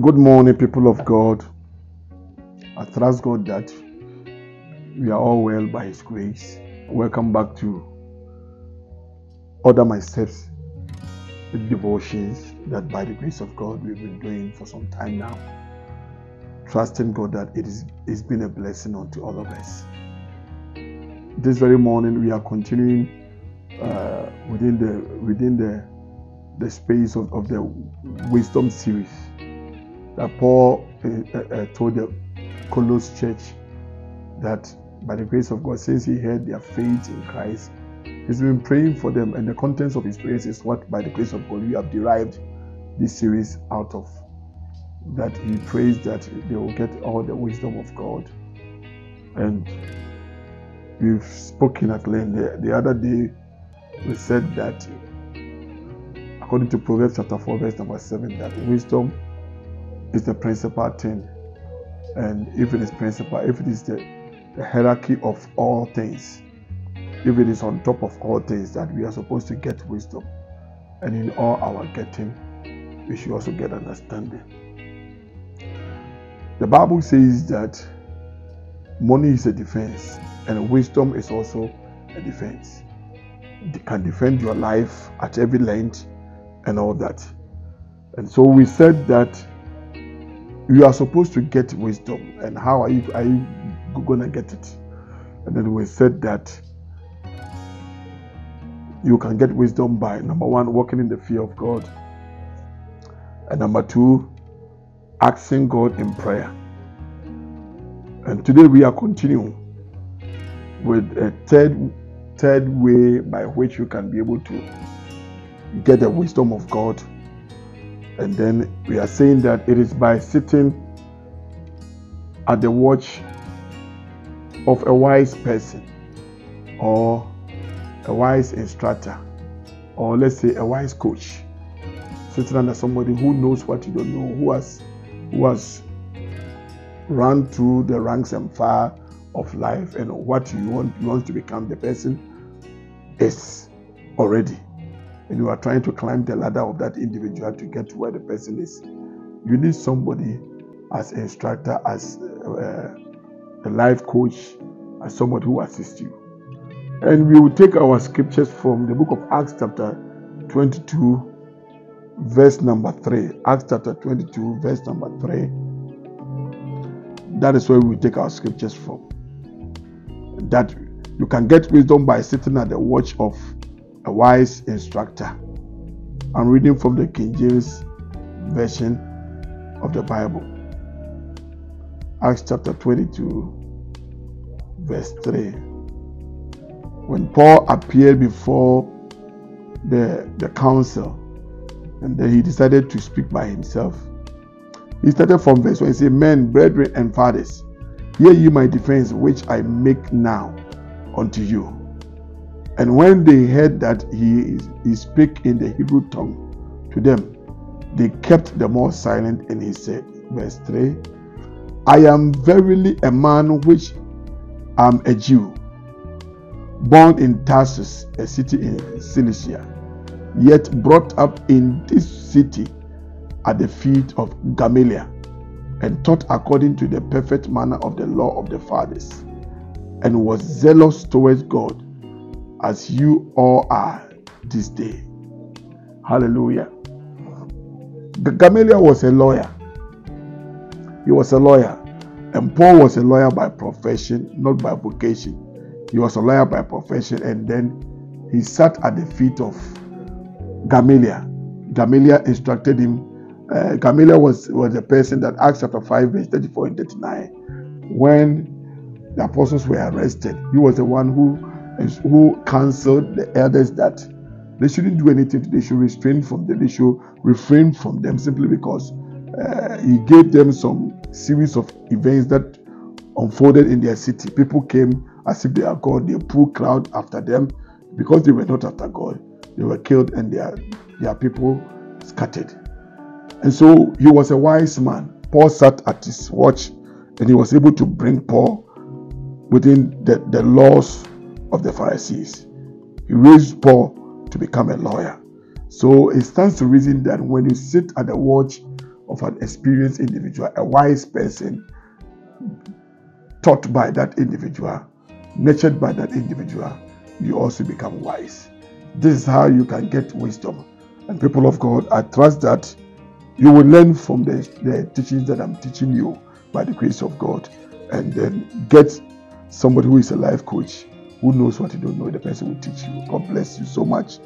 Good morning, people of God. I trust God that we are all well by His grace. Welcome back to Order My Steps devotions that by the grace of God we've been doing for some time now. Trusting God that it is it's been a blessing unto all of us. This very morning we are continuing uh, within the within the the space of, of the wisdom series that Paul uh, uh, told the Colossian church that by the grace of God, since he had their faith in Christ, he's been praying for them, and the contents of his prayers is what, by the grace of God, we have derived this series out of. That he prays that they will get all the wisdom of God, and we've spoken at length. The, the other day, we said that according to Proverbs chapter 4, verse number 7, that wisdom is the principal thing. And if it is principal, if it is the, the hierarchy of all things, if it is on top of all things, that we are supposed to get wisdom. And in all our getting, we should also get understanding. The Bible says that money is a defense, and wisdom is also a defense. It can defend your life at every length and all that. And so we said that you are supposed to get wisdom and how are you are you to get it? And then we said that you can get wisdom by number one walking in the fear of god and number two asking god in prayer. And today we are continuing with a third third way by which you can be able to get the wisdom of god and then we are saying that it is by sitting at the watch of a wise person or a wise instructor or let's say a wise coach sitting under somebody who knows what you don't know who has who has run through the ranks and fire of life and what you want you want to become the person is already and you are trying to climb the ladder of that individual to get to where the person is, you need somebody as instructor, as uh, a life coach, as someone who assists you. And we will take our scriptures from the book of Acts, chapter 22, verse number 3. Acts chapter 22, verse number 3. That is where we take our scriptures from. That you can get wisdom by sitting at the watch of a wise instructor. I'm reading from the King James Version of the Bible. Acts chapter 22, verse 3. When Paul appeared before the, the council, and then he decided to speak by himself. He started from verse 1. He said, Men, brethren, and fathers, hear ye my defense, which I make now unto you and when they heard that he, he spake in the Hebrew tongue to them, they kept the more silent. And he said, verse 3 I am verily a man which am a Jew, born in Tarsus, a city in Cilicia, yet brought up in this city at the feet of Gamaliel, and taught according to the perfect manner of the law of the fathers, and was zealous towards God as you all are this day. Hallelujah. Gamaliel was a lawyer. He was a lawyer. And Paul was a lawyer by profession, not by vocation. He was a lawyer by profession. And then he sat at the feet of Gamaliel. Gamaliel instructed him. Uh, Gamaliel was, was the person that Acts chapter 5, verse 34 and 39, when the apostles were arrested, he was the one who who counseled the elders that they shouldn't do anything. They should restrain from them. They should refrain from them simply because uh, he gave them some series of events that unfolded in their city. People came as if they are God. They pulled crowd after them because they were not after God. They were killed and their their people scattered. And so he was a wise man. Paul sat at his watch and he was able to bring Paul within the, the laws of the Pharisees. He raised Paul to become a lawyer. So it stands to reason that when you sit at the watch of an experienced individual, a wise person, taught by that individual, nurtured by that individual, you also become wise. This is how you can get wisdom. And people of God, I trust that you will learn from the, the teachings that I'm teaching you by the grace of God and then get somebody who is a life coach who knows what you don't know. The person will teach you. God bless you so much.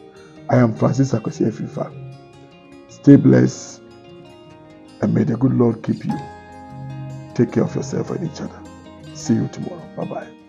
I am Francis Akosi Afrifa. Stay blessed and may the good Lord keep you. Take care of yourself and each other. See you tomorrow. Bye bye.